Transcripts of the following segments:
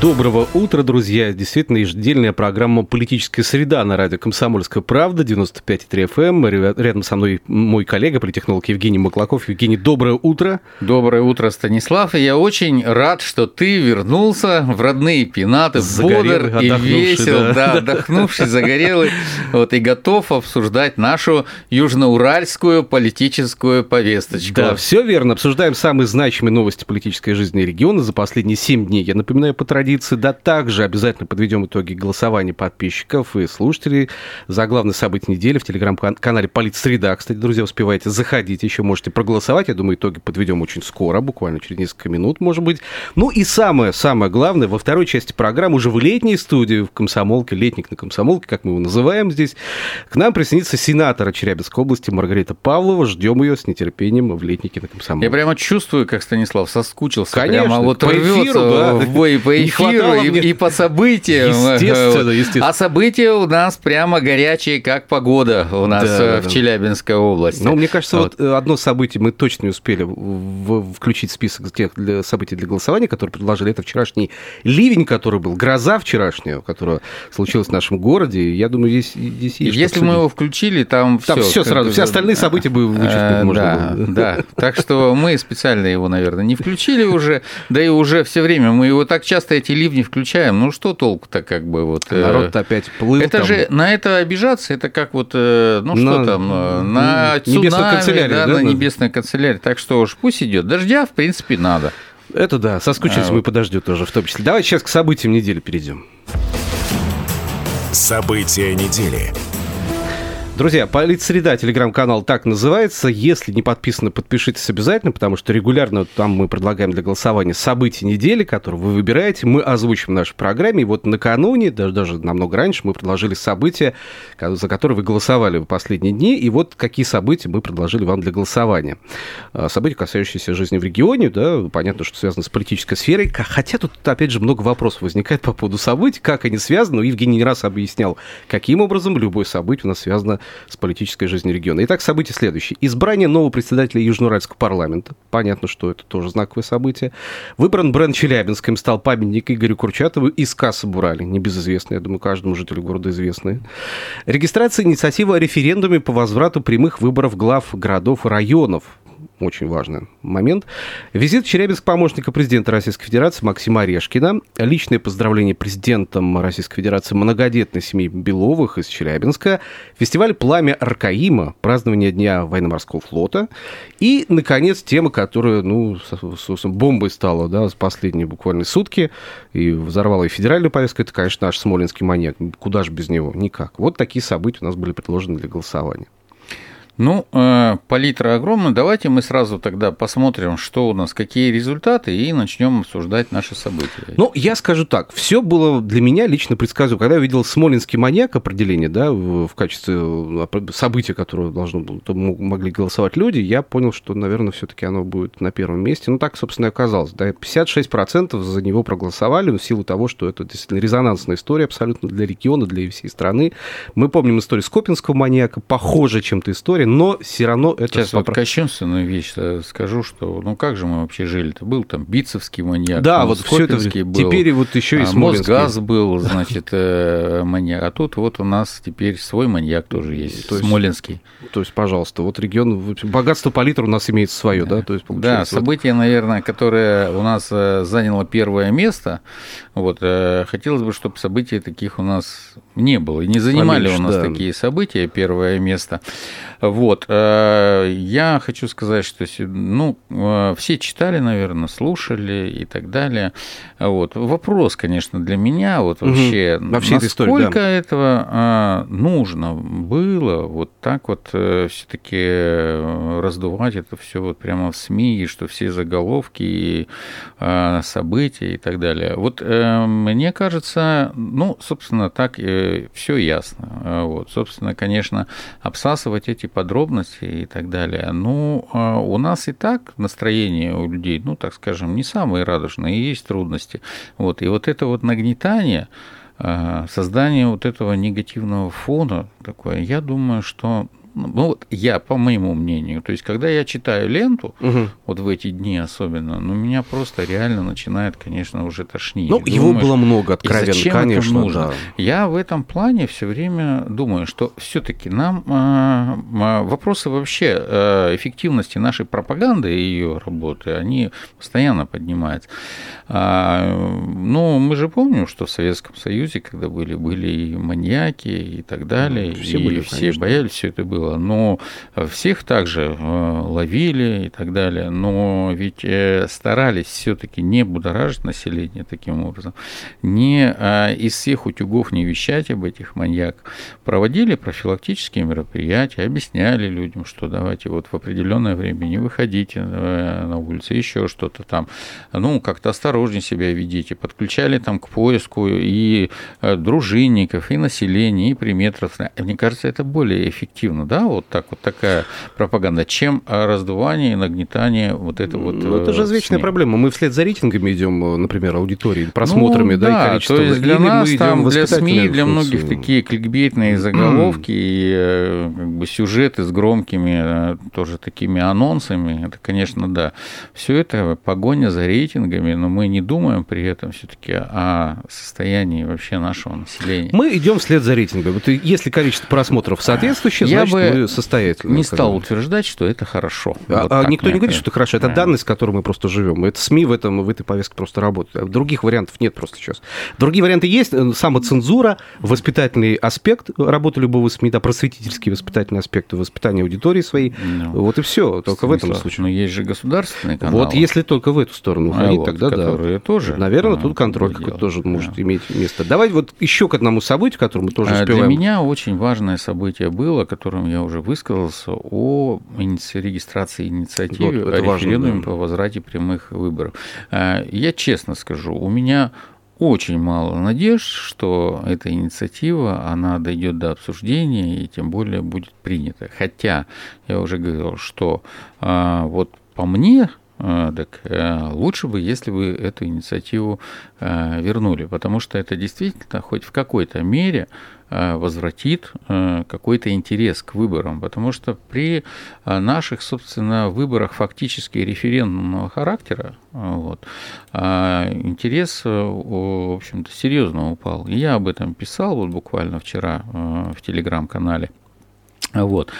Доброго утра, друзья. Действительно, еженедельная программа «Политическая среда» на радио «Комсомольская правда», 95,3 FM. Эм. Рядом со мной мой коллега, политехнолог Евгений Маклаков. Евгений, доброе утро. Доброе утро, Станислав. И я очень рад, что ты вернулся в родные пенаты, бодр и весел, да. да, отдохнувший, загорелый, вот, и готов обсуждать нашу южноуральскую политическую повесточку. Да, все верно. Обсуждаем самые значимые новости политической жизни региона за последние 7 дней. Я напоминаю по традиции, традиции, да также обязательно подведем итоги голосования подписчиков и слушателей за главное событие недели в телеграм-канале Политсреда. Кстати, друзья, успевайте заходить, еще можете проголосовать. Я думаю, итоги подведем очень скоро, буквально через несколько минут, может быть. Ну и самое, самое главное, во второй части программы, уже в летней студии, в Комсомолке, летник на Комсомолке, как мы его называем здесь, к нам присоединится сенатор Челябинской области Маргарита Павлова. Ждем ее с нетерпением в летнике на Комсомолке. Я прямо чувствую, как Станислав соскучился. Конечно, прямо вот по эфиру, да. в бой по эфиру эфиру и, и по событиям. Естественно, естественно. А события у нас прямо горячие, как погода у нас да, э, в да. Челябинской области. Ну, мне кажется, вот. вот одно событие мы точно не успели включить в список тех для, событий для голосования, которые предложили. Это вчерашний ливень, который был, гроза вчерашняя, которая случилась в нашем городе. Я думаю, здесь, здесь есть Если мы его включили, там, там все. сразу, все остальные события бы вычеркнуть можно да, было. Да, так что мы специально его, наверное, не включили уже, да и уже все время мы его так часто эти ливни включаем, ну что толку-то как бы вот... Э, народ опять плыл Это там. же, на это обижаться, это как вот, э, ну что на, там, э, на цунами, канцелярию, да, да, на небесной канцелярии. Так что уж пусть идет. Дождя, в принципе, надо. Это да, соскучились а, мы вот. по дождю тоже в том числе. Давайте сейчас к событиям недели перейдем. События недели. Друзья, Политсреда, телеграм-канал так называется. Если не подписаны, подпишитесь обязательно, потому что регулярно там мы предлагаем для голосования события недели, которые вы выбираете. Мы озвучим в нашей программе. И вот накануне, даже, даже намного раньше, мы предложили события, за которые вы голосовали в последние дни. И вот какие события мы предложили вам для голосования. А, события, касающиеся жизни в регионе, да, понятно, что связаны с политической сферой. Хотя тут, опять же, много вопросов возникает по поводу событий, как они связаны. Но Евгений не раз объяснял, каким образом любое событие у нас связано с политической жизнью региона. Итак, событие следующее. Избрание нового председателя Южноуральского парламента. Понятно, что это тоже знаковое событие. Выбран бренд Челябинским, стал памятник Игорю Курчатову из Касса Бурали. Небезызвестный, я думаю, каждому жителю города известный. Регистрация инициативы о референдуме по возврату прямых выборов глав городов и районов очень важный момент. Визит в Челябинск помощника президента Российской Федерации Максима Орешкина. Личное поздравление президентом Российской Федерации многодетной семьи Беловых из Челябинска. Фестиваль «Пламя Аркаима», празднование Дня военно-морского флота. И, наконец, тема, которая, ну, бомбой стала, да, с последние буквально сутки, и взорвала и федеральную повестку, это, конечно, наш смоленский маньяк. Куда же без него? Никак. Вот такие события у нас были предложены для голосования. Ну, э, палитра огромная. Давайте мы сразу тогда посмотрим, что у нас, какие результаты, и начнем обсуждать наши события. Ну, я скажу так. Все было для меня лично предсказуемо. Когда я видел смолинский маньяк определение, да, в качестве э, события, которое должно было, могли голосовать люди, я понял, что, наверное, все-таки оно будет на первом месте. Ну, так, собственно, и оказалось. Да, 56% за него проголосовали в силу того, что это действительно резонансная история абсолютно для региона, для всей страны. Мы помним историю Скопинского маньяка, похожая чем-то история, но все равно это... Сейчас вот кощунственную вещь скажу, что ну как же мы вообще жили-то? Был там Бицевский маньяк, да, вот все это был, теперь вот еще и а, Мосгаз был, значит, э, маньяк, а тут вот у нас теперь свой маньяк тоже есть, то есть, Смоленский. То есть, пожалуйста, вот регион, богатство палитра у нас имеет свое, да? То есть, да, событие, наверное, которое у нас э, заняло первое место, вот, э, хотелось бы, чтобы событий таких у нас не было, и не занимали Поменьше, у нас да. такие события, первое место. Вот. Э, я хочу сказать, что ну, э, все читали, наверное, слушали и так далее. Вот. Вопрос, конечно, для меня вот вообще, угу. вообще насколько истории, да. этого а, нужно было вот так вот э, все-таки раздувать это все вот прямо в СМИ, и что все заголовки и а, события и так далее. Вот мне кажется, ну, собственно, так все ясно. Вот. Собственно, конечно, обсасывать эти подробности и так далее. Ну, а, у нас и так настроение у людей, ну, так скажем, не самые радужные, есть трудности. Вот. И вот это вот нагнетание, а, создание вот этого негативного фона такое, я думаю, что ну вот я, по моему мнению, то есть когда я читаю ленту, угу. вот в эти дни особенно, ну меня просто реально начинает, конечно, уже тошнить. Ну, Думаешь, его было много, откровенно, зачем конечно. Это нужно? Да. Я в этом плане все время думаю, что все-таки нам э, вопросы вообще э, эффективности нашей пропаганды и ее работы, они постоянно поднимаются. А, ну, мы же помним, что в Советском Союзе, когда были, были и маньяки и так далее, все и были, все боялись, все это было. Но всех также э, ловили и так далее. Но ведь э, старались все-таки не будоражить население таким образом, не а, из всех утюгов не вещать об этих маньяках. Проводили профилактические мероприятия, объясняли людям, что давайте вот в определенное время не выходите э, на улицу, еще что-то там. Ну, как-то осторожнее себя ведите. Подключали там к поиску и дружинников, и населения, и приметров. Мне кажется, это более эффективно, да, вот так вот такая пропаганда, чем раздувание и нагнетание вот это вот. Ну, это же э, извечная СМИ. проблема. Мы вслед за рейтингами идем, например, аудитории, просмотрами, ну, да, да, и количеством. То есть для Или нас там, для СМИ, для многих такие кликбейтные заголовки и э, как бы сюжеты с громкими тоже такими анонсами, это, конечно, да. Все это погоня за рейтингами, но мы не думаем при этом все-таки о состоянии вообще нашего населения. Мы идем вслед за рейтингом. Вот если количество просмотров соответствующее, Я значит, бы мы состоятельны. Не стал утверждать, что это хорошо. А, вот а никто не говорит, что это хорошо. Это да. данность, с которой мы просто живем. Это СМИ в, этом, в этой повестке просто работают. Других вариантов нет просто сейчас. Другие варианты есть. Самоцензура, воспитательный аспект работы любого СМИ, да, просветительский воспитательный аспект воспитания аудитории своей. Ну, вот и все. Только в этом случае. Но есть же государственные каналы. Вот если только в эту сторону а вот, тогда да тоже. Наверное, тут контроль какой-то тоже может иметь место. Давай вот еще к одному событию, которое мы тоже а успеваем. Для меня очень важное событие было, о котором я уже высказался, о регистрации инициативы вот, о референдуме да. по возврате прямых выборов. А, я честно скажу, у меня очень мало надежд, что эта инициатива, она дойдет до обсуждения и тем более будет принята. Хотя я уже говорил, что а, вот по мне так э, лучше бы, если бы эту инициативу э, вернули, потому что это действительно хоть в какой-то мере э, возвратит какой-то интерес к выборам, потому что при наших, собственно, выборах фактически референдумного характера вот, интерес, в общем-то, серьезно упал. И я об этом писал вот буквально вчера в телеграм-канале. Вот.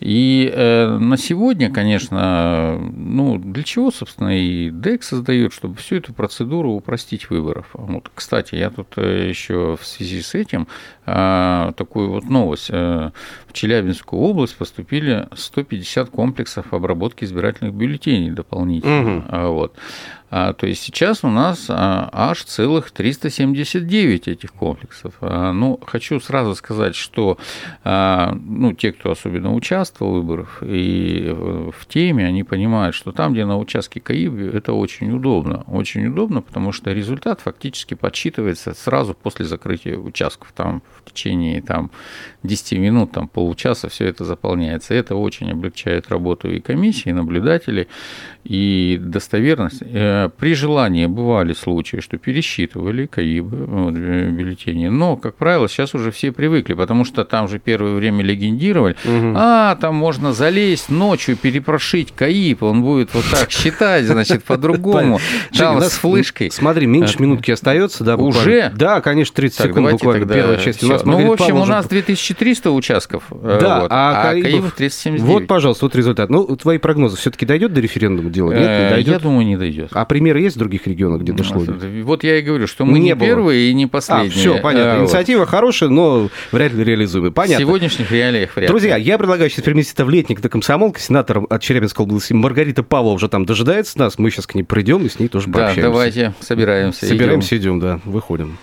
И э, на сегодня, конечно, ну, для чего, собственно, и DEC создает, чтобы всю эту процедуру упростить выборов. Вот, кстати, я тут э, еще в связи с этим э, такую вот новость. Э, в Челябинскую область поступили 150 комплексов обработки избирательных бюллетеней дополнительно. Угу. Вот. А, то есть сейчас у нас а, аж целых 379 этих комплексов. А, ну, хочу сразу сказать, что ну, те, кто особенно участвовал в выборах и в теме, они понимают, что там, где на участке КАИБ, это очень удобно. Очень удобно, потому что результат фактически подсчитывается сразу после закрытия участков. Там в течение там, 10 минут, там, полчаса все это заполняется. Это очень облегчает работу и комиссии, и наблюдателей, и достоверность. Э, при желании бывали случаи, что пересчитывали КАИБы, вот, бюллетени, но, как правило, сейчас уже все привыкли, потому что там же первое время легендировали, угу. а, там можно залезть ночью, перепрошить КАИБ, он будет вот так считать, значит, по-другому, там с флешкой. Смотри, меньше минутки остается, да, Уже? Да, конечно, 30 секунд буквально, первая часть. Ну, в общем, у нас 2300 участков, э, да, а, а Каибов 379. Вот, пожалуйста, вот результат. Ну, твои прогнозы все таки дойдет до референдума дело? Нет, не э, дойдет? Я думаю, не дойдет. А примеры есть в других регионах, где дошло? Вот я и говорю, что мы не, не первые и не последние. А, все, понятно. А, Инициатива вот. хорошая, но вряд ли реализуемая. Понятно. В сегодняшних реалиях вряд Друзья, я предлагаю сейчас переместить это в летник до комсомолки. Сенатор от Челябинской области Маргарита Павлова уже там дожидается нас. Мы сейчас к ней придем и с ней тоже пообщаемся. Да, давайте, собираемся. Собираемся, идем, идем да, выходим.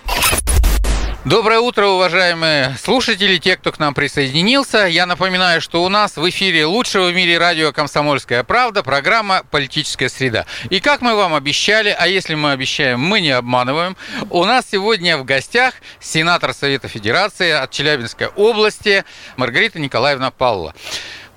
Доброе утро, уважаемые слушатели, те, кто к нам присоединился. Я напоминаю, что у нас в эфире лучшего в мире радио «Комсомольская правда» программа «Политическая среда». И как мы вам обещали, а если мы обещаем, мы не обманываем, у нас сегодня в гостях сенатор Совета Федерации от Челябинской области Маргарита Николаевна Павлова.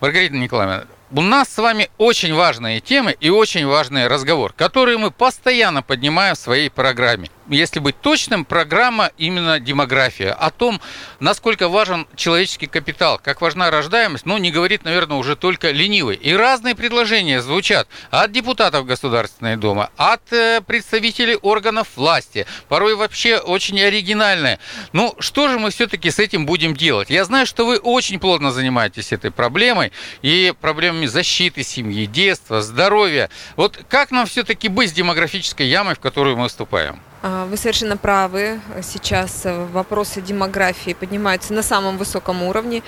Маргарита Николаевна, у нас с вами очень важные темы и очень важный разговор, который мы постоянно поднимаем в своей программе если быть точным, программа именно демография. О том, насколько важен человеческий капитал, как важна рождаемость, ну, не говорит, наверное, уже только ленивый. И разные предложения звучат от депутатов Государственной Думы, от э, представителей органов власти, порой вообще очень оригинальные. Ну, что же мы все-таки с этим будем делать? Я знаю, что вы очень плотно занимаетесь этой проблемой и проблемами защиты семьи, детства, здоровья. Вот как нам все-таки быть с демографической ямой, в которую мы вступаем? А, вы совершенно правы. Сейчас вопросы демографии поднимаются на самом высоком уровне.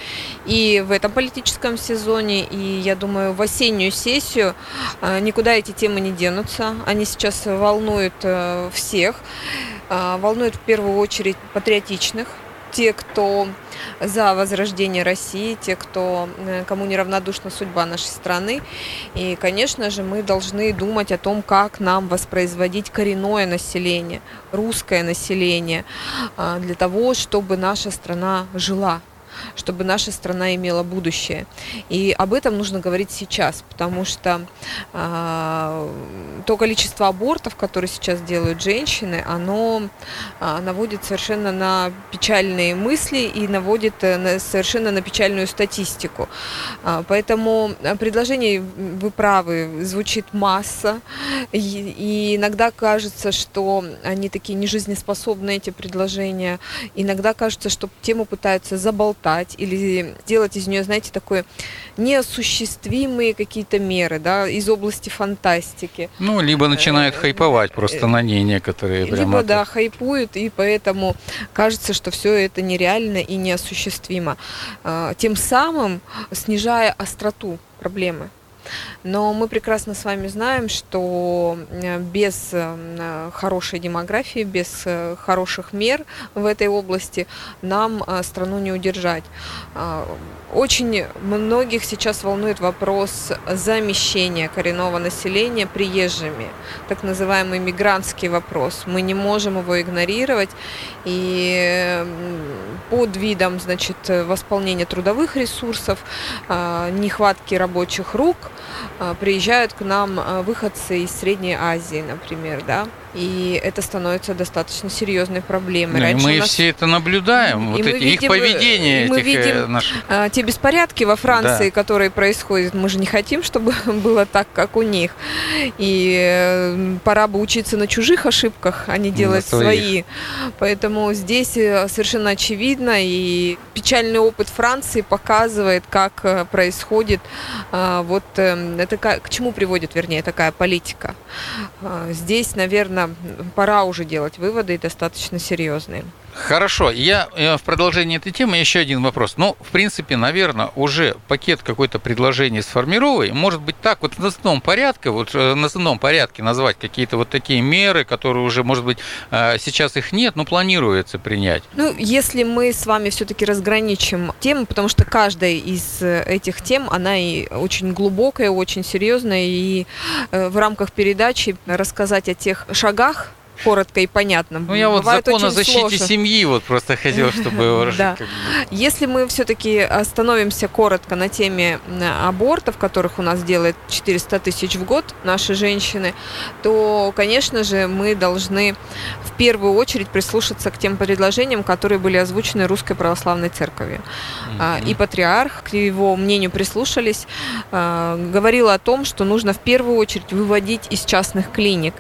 И в этом политическом сезоне, и, я думаю, в осеннюю сессию а, никуда эти темы не денутся. Они сейчас волнуют э, всех. А, волнуют в первую очередь патриотичных те, кто за возрождение России, те, кто, э, кому неравнодушна судьба нашей страны. И, конечно же, мы должны думать о том, как нам воспроизводить коренное население, русское население, а, для того, чтобы наша страна жила чтобы наша страна имела будущее. И об этом нужно говорить сейчас, потому что э, то количество абортов, которые сейчас делают женщины, оно э, наводит совершенно на печальные мысли и наводит э, на, совершенно на печальную статистику. Э, поэтому предложение, вы правы, звучит масса, и, и иногда кажется, что они такие нежизнеспособные, эти предложения. Иногда кажется, что тему пытаются заболтать болтать или делать из нее, знаете, такое неосуществимые какие-то меры, да, из области фантастики. Ну, либо начинают э, хайповать просто на ней некоторые. Либо, да, хайпуют, и поэтому кажется, что все это нереально и неосуществимо. А, тем самым снижая остроту проблемы. Но мы прекрасно с вами знаем, что э, без э, хорошей демографии, без э, хороших мер в этой области нам страну не удержать. А, очень многих сейчас волнует вопрос замещения коренного населения приезжими, так называемый мигрантский вопрос. Мы не можем его игнорировать, и под видом значит, восполнения трудовых ресурсов, а, нехватки рабочих рук приезжают к нам а, выходцы из Средней Азии, например, да, и это становится достаточно серьезной проблемой. Ну, мы нас... все это наблюдаем, вот эти, видим, их поведение. Мы этих э, видим наших... А, те беспорядки во Франции, да. которые происходят. Мы же не хотим, чтобы было так, как у них. И э, пора бы учиться на чужих ошибках, а не делать свои. Поэтому здесь э, совершенно очевидно, и печальный опыт Франции показывает, как происходит вот это к чему приводит, вернее, такая политика. Здесь, наверное, наверное, пора уже делать выводы достаточно серьезные. Хорошо, я э, в продолжении этой темы еще один вопрос. Ну, в принципе, наверное, уже пакет какой-то предложений сформирован. Может быть, так вот в основном порядке, вот э, на основном порядке назвать какие-то вот такие меры, которые уже, может быть, э, сейчас их нет, но планируется принять. Ну, если мы с вами все-таки разграничим темы, потому что каждая из этих тем, она и очень глубокая, очень серьезная, и в рамках передачи рассказать о тех шагах, коротко и понятно. Ну, я вот Бывает закон о защите сложно. семьи вот просто хотел, чтобы... Да. Если мы все-таки остановимся коротко на теме абортов, которых у нас делает 400 тысяч в год наши женщины, то, конечно же, мы должны в первую очередь прислушаться к тем предложениям, которые были озвучены Русской Православной Церковью. Mm-hmm. И патриарх, к его мнению прислушались, а, говорил о том, что нужно в первую очередь выводить из частных клиник,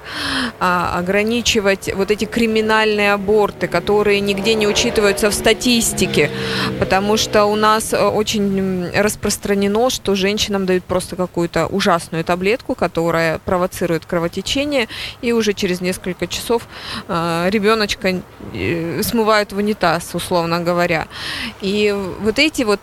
а, ограничить ограничивать вот эти криминальные аборты, которые нигде не учитываются в статистике, потому что у нас э, очень распространено, что женщинам дают просто какую-то ужасную таблетку, которая провоцирует кровотечение, и уже через несколько часов э, ребеночка э, смывают в унитаз, условно говоря. И вот эти вот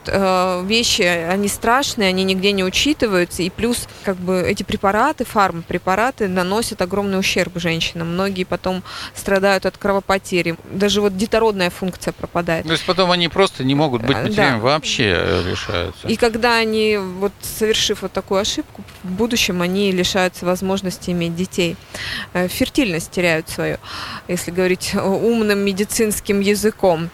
вещи, они страшные, они нигде не учитываются, и плюс как бы эти препараты, фармпрепараты наносят огромный ущерб женщинам. Многие потом страдают от кровопотери. Даже вот детородная функция пропадает. То есть потом они просто не могут быть матерями, да. вообще лишаются. И когда они, вот совершив вот такую ошибку, в будущем они лишаются возможности иметь детей. Э, фертильность теряют свою, если говорить умным медицинским языком.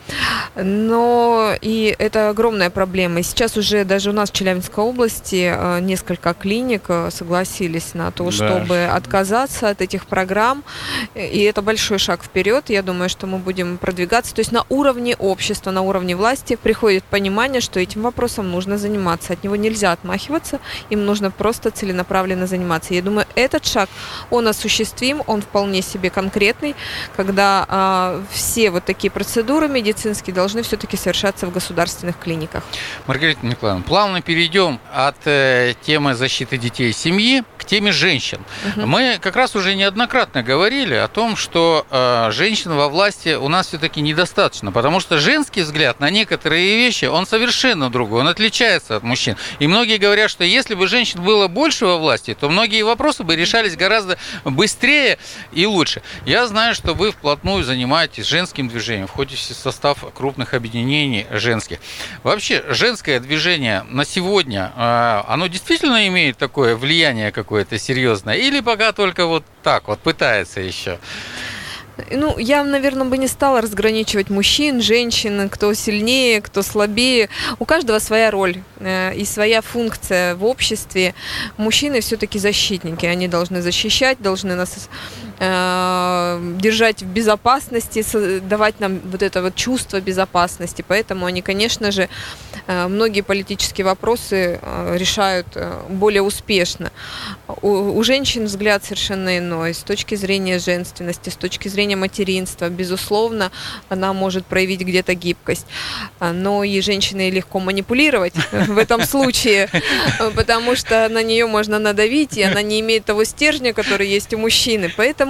Но и это огромная проблема. И сейчас уже даже у нас в Челябинской области э, несколько клиник э, согласились на то, да. чтобы отказаться от этих программ. И это большой шаг вперед. Я думаю, что мы будем продвигаться. То есть на уровне общества, на уровне власти приходит понимание, что этим вопросом нужно заниматься. От него нельзя отмахиваться, им нужно просто целенаправленно заниматься. Я думаю, этот шаг, он осуществим, он вполне себе конкретный, когда а, все вот такие процедуры медицинские должны все-таки совершаться в государственных клиниках. Маргарита Николаевна, плавно перейдем от э, темы защиты детей и семьи к теме женщин. Угу. Мы как раз уже неоднократно говорили о том, что э, женщин во власти у нас все-таки недостаточно, потому что женский взгляд на некоторые вещи, он совершенно другой, он отличается от мужчин. И многие говорят, что если бы женщин было больше во власти, то многие вопросы бы решались гораздо быстрее и лучше. Я знаю, что вы вплотную занимаетесь женским движением, входите в состав крупных объединений женских. Вообще, женское движение на сегодня, э, оно действительно имеет такое влияние какое-то серьезное? Или пока только вот так вот пытается еще? Ну, я, наверное, бы не стала разграничивать мужчин, женщин, кто сильнее, кто слабее. У каждого своя роль э, и своя функция в обществе. Мужчины все-таки защитники, они должны защищать, должны нас э, держать в безопасности, давать нам вот это вот чувство безопасности. Поэтому они, конечно же, э, многие политические вопросы э, решают более успешно. У, у женщин взгляд совершенно иной. С точки зрения женственности, с точки зрения материнства, безусловно, она может проявить где-то гибкость. Но и женщиной легко манипулировать в этом случае, потому что на нее можно надавить, и она не имеет того стержня, который есть у мужчины. Поэтому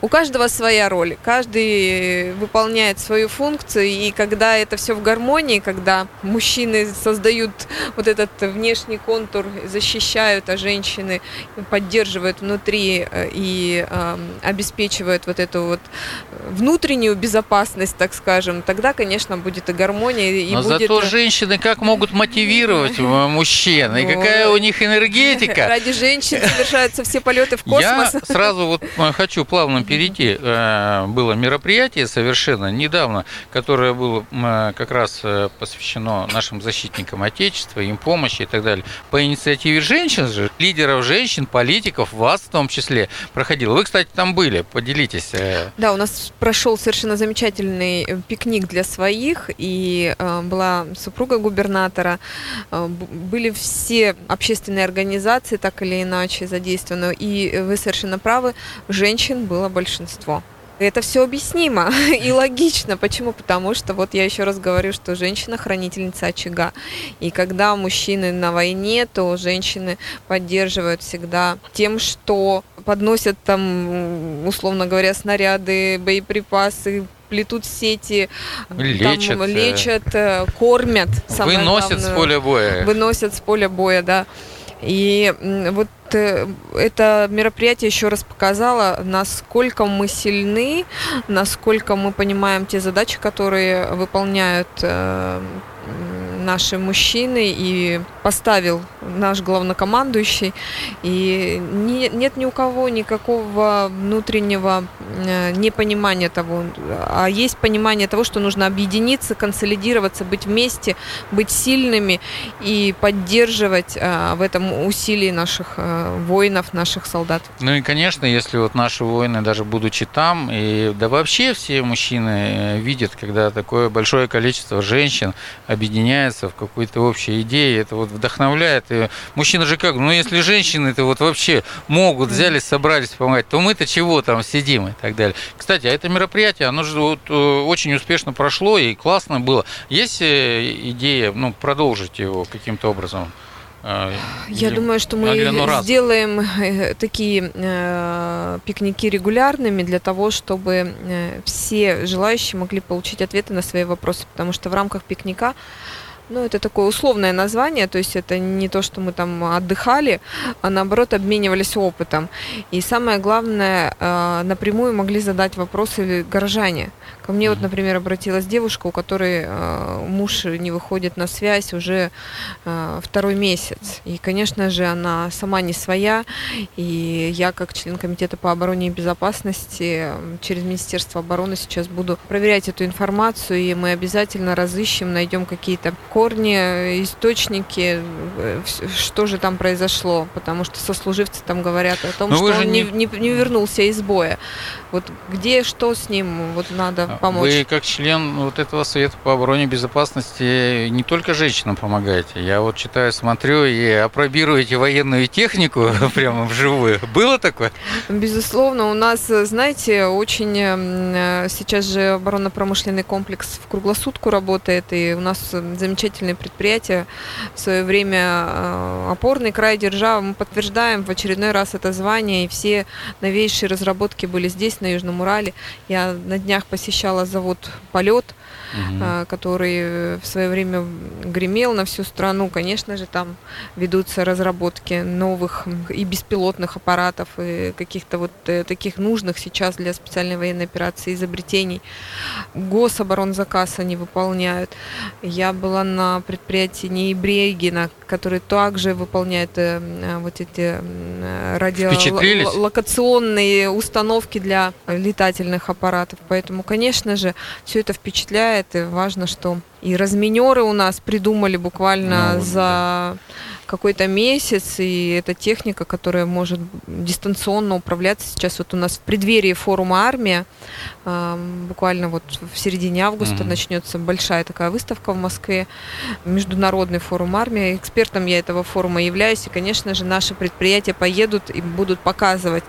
у каждого своя роль, каждый выполняет свою функцию, и когда это все в гармонии, когда мужчины создают вот этот внешний контур, защищают, а женщины поддерживают внутри э, и э, обеспечивают вот эту вот внутреннюю безопасность, так скажем, тогда, конечно, будет и гармония. И Но будет... зато женщины как могут мотивировать мужчин, и какая у них энергетика. Ради женщин совершаются все полеты в космос. Я сразу вот э, хочу плавно перейти. Э, было мероприятие совершенно недавно, которое было э, как раз посвящено нашим защитникам Отечества, им помощи и так далее. По инициативе женщин же, лидеров женщин, политиков, вас в том числе, проходило. Вы, кстати, там были, поделитесь. Да, у нас прошел совершенно замечательный э, пикник для своих, и э, была супруга губернатора, э, были все общественные организации так или иначе задействованы, и вы совершенно правы, женщин было большинство. Это все объяснимо и логично. Почему? Потому что, вот я еще раз говорю, что женщина хранительница очага. И когда мужчины на войне, то женщины поддерживают всегда тем, что подносят там, условно говоря, снаряды, боеприпасы, плетут сети, лечат, там, лечат э, кормят. Выносят главное, с поля боя. Выносят с поля боя, да. И вот э, это мероприятие еще раз показало, насколько мы сильны, насколько мы понимаем те задачи, которые выполняют э, наши мужчины и поставил наш главнокомандующий. И не, нет ни у кого никакого внутреннего э, непонимания того, а есть понимание того, что нужно объединиться, консолидироваться, быть вместе, быть сильными и поддерживать э, в этом усилии наших э, воинов, наших солдат. Ну и, конечно, если вот наши воины, даже будучи там, и да вообще все мужчины видят, когда такое большое количество женщин объединяется в какой-то общей идее, это вот вдохновляет. И мужчина же как, ну если женщины-то вот вообще могут, взяли, собрались помогать, то мы-то чего там сидим и так далее. Кстати, а это мероприятие, оно же вот э, очень успешно прошло и классно было. Есть э, идея, ну, продолжить его каким-то образом? А, Я думаю, что мы сделаем э, такие э, пикники регулярными для того, чтобы э, все желающие могли получить ответы на свои вопросы, потому что в рамках пикника ну, это такое условное название, то есть это не то, что мы там отдыхали, а наоборот обменивались опытом. И самое главное, э, напрямую могли задать вопросы горожане. Ко мне вот, например, обратилась девушка, у которой э, муж не выходит на связь уже э, второй месяц. И, конечно же, она сама не своя. И я, как член комитета по обороне и безопасности, через Министерство обороны сейчас буду проверять эту информацию, и мы обязательно разыщем, найдем какие-то корни, источники, э, что же там произошло, потому что сослуживцы там говорят о том, Но что он не... Не, не вернулся из боя. Вот где, что с ним, вот надо а, помочь. Вы как член вот этого Совета по обороне и безопасности не только женщинам помогаете. Я вот читаю, смотрю и опробируете военную технику прямо вживую. Было такое? Безусловно, у нас, знаете, очень э, сейчас же оборонно-промышленный комплекс в круглосутку работает, и у нас замечательно замечательные предприятия. В свое время э, опорный край держава. Мы подтверждаем в очередной раз это звание, и все новейшие разработки были здесь, на Южном Урале. Я на днях посещала завод «Полет», угу. который в свое время гремел на всю страну. Конечно же, там ведутся разработки новых и беспилотных аппаратов, и каких-то вот э, таких нужных сейчас для специальной военной операции изобретений. Гособоронзаказ они выполняют. Я была на предприятии Нейбрегина, который также выполняет э, вот эти радиолокационные установки для летательных аппаратов. Поэтому, конечно же, все это впечатляет впечатляет, и важно, что и разминеры у нас придумали буквально ну, за да какой-то месяц, и это техника, которая может дистанционно управляться. Сейчас вот у нас в преддверии форума «Армия», буквально вот в середине августа mm-hmm. начнется большая такая выставка в Москве, международный форум «Армия». Экспертом я этого форума являюсь, и, конечно же, наши предприятия поедут и будут показывать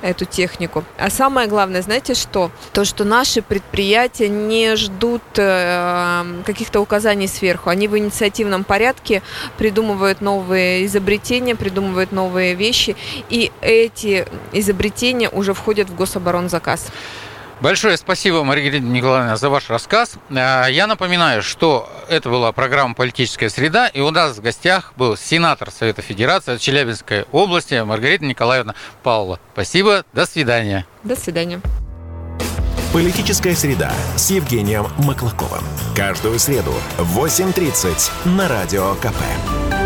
эту технику. А самое главное, знаете что? То, что наши предприятия не ждут э, каких-то указаний сверху. Они в инициативном порядке придумывают новые изобретения, придумывают новые вещи, и эти изобретения уже входят в гособоронзаказ. Большое спасибо, Маргарита Николаевна, за ваш рассказ. А, я напоминаю, что это была программа «Политическая среда», и у нас в гостях был сенатор Совета Федерации от Челябинской области Маргарита Николаевна Павлова. Спасибо, до свидания. До свидания. «Политическая среда» с Евгением Маклаковым. Каждую среду в 8.30 на Радио КП.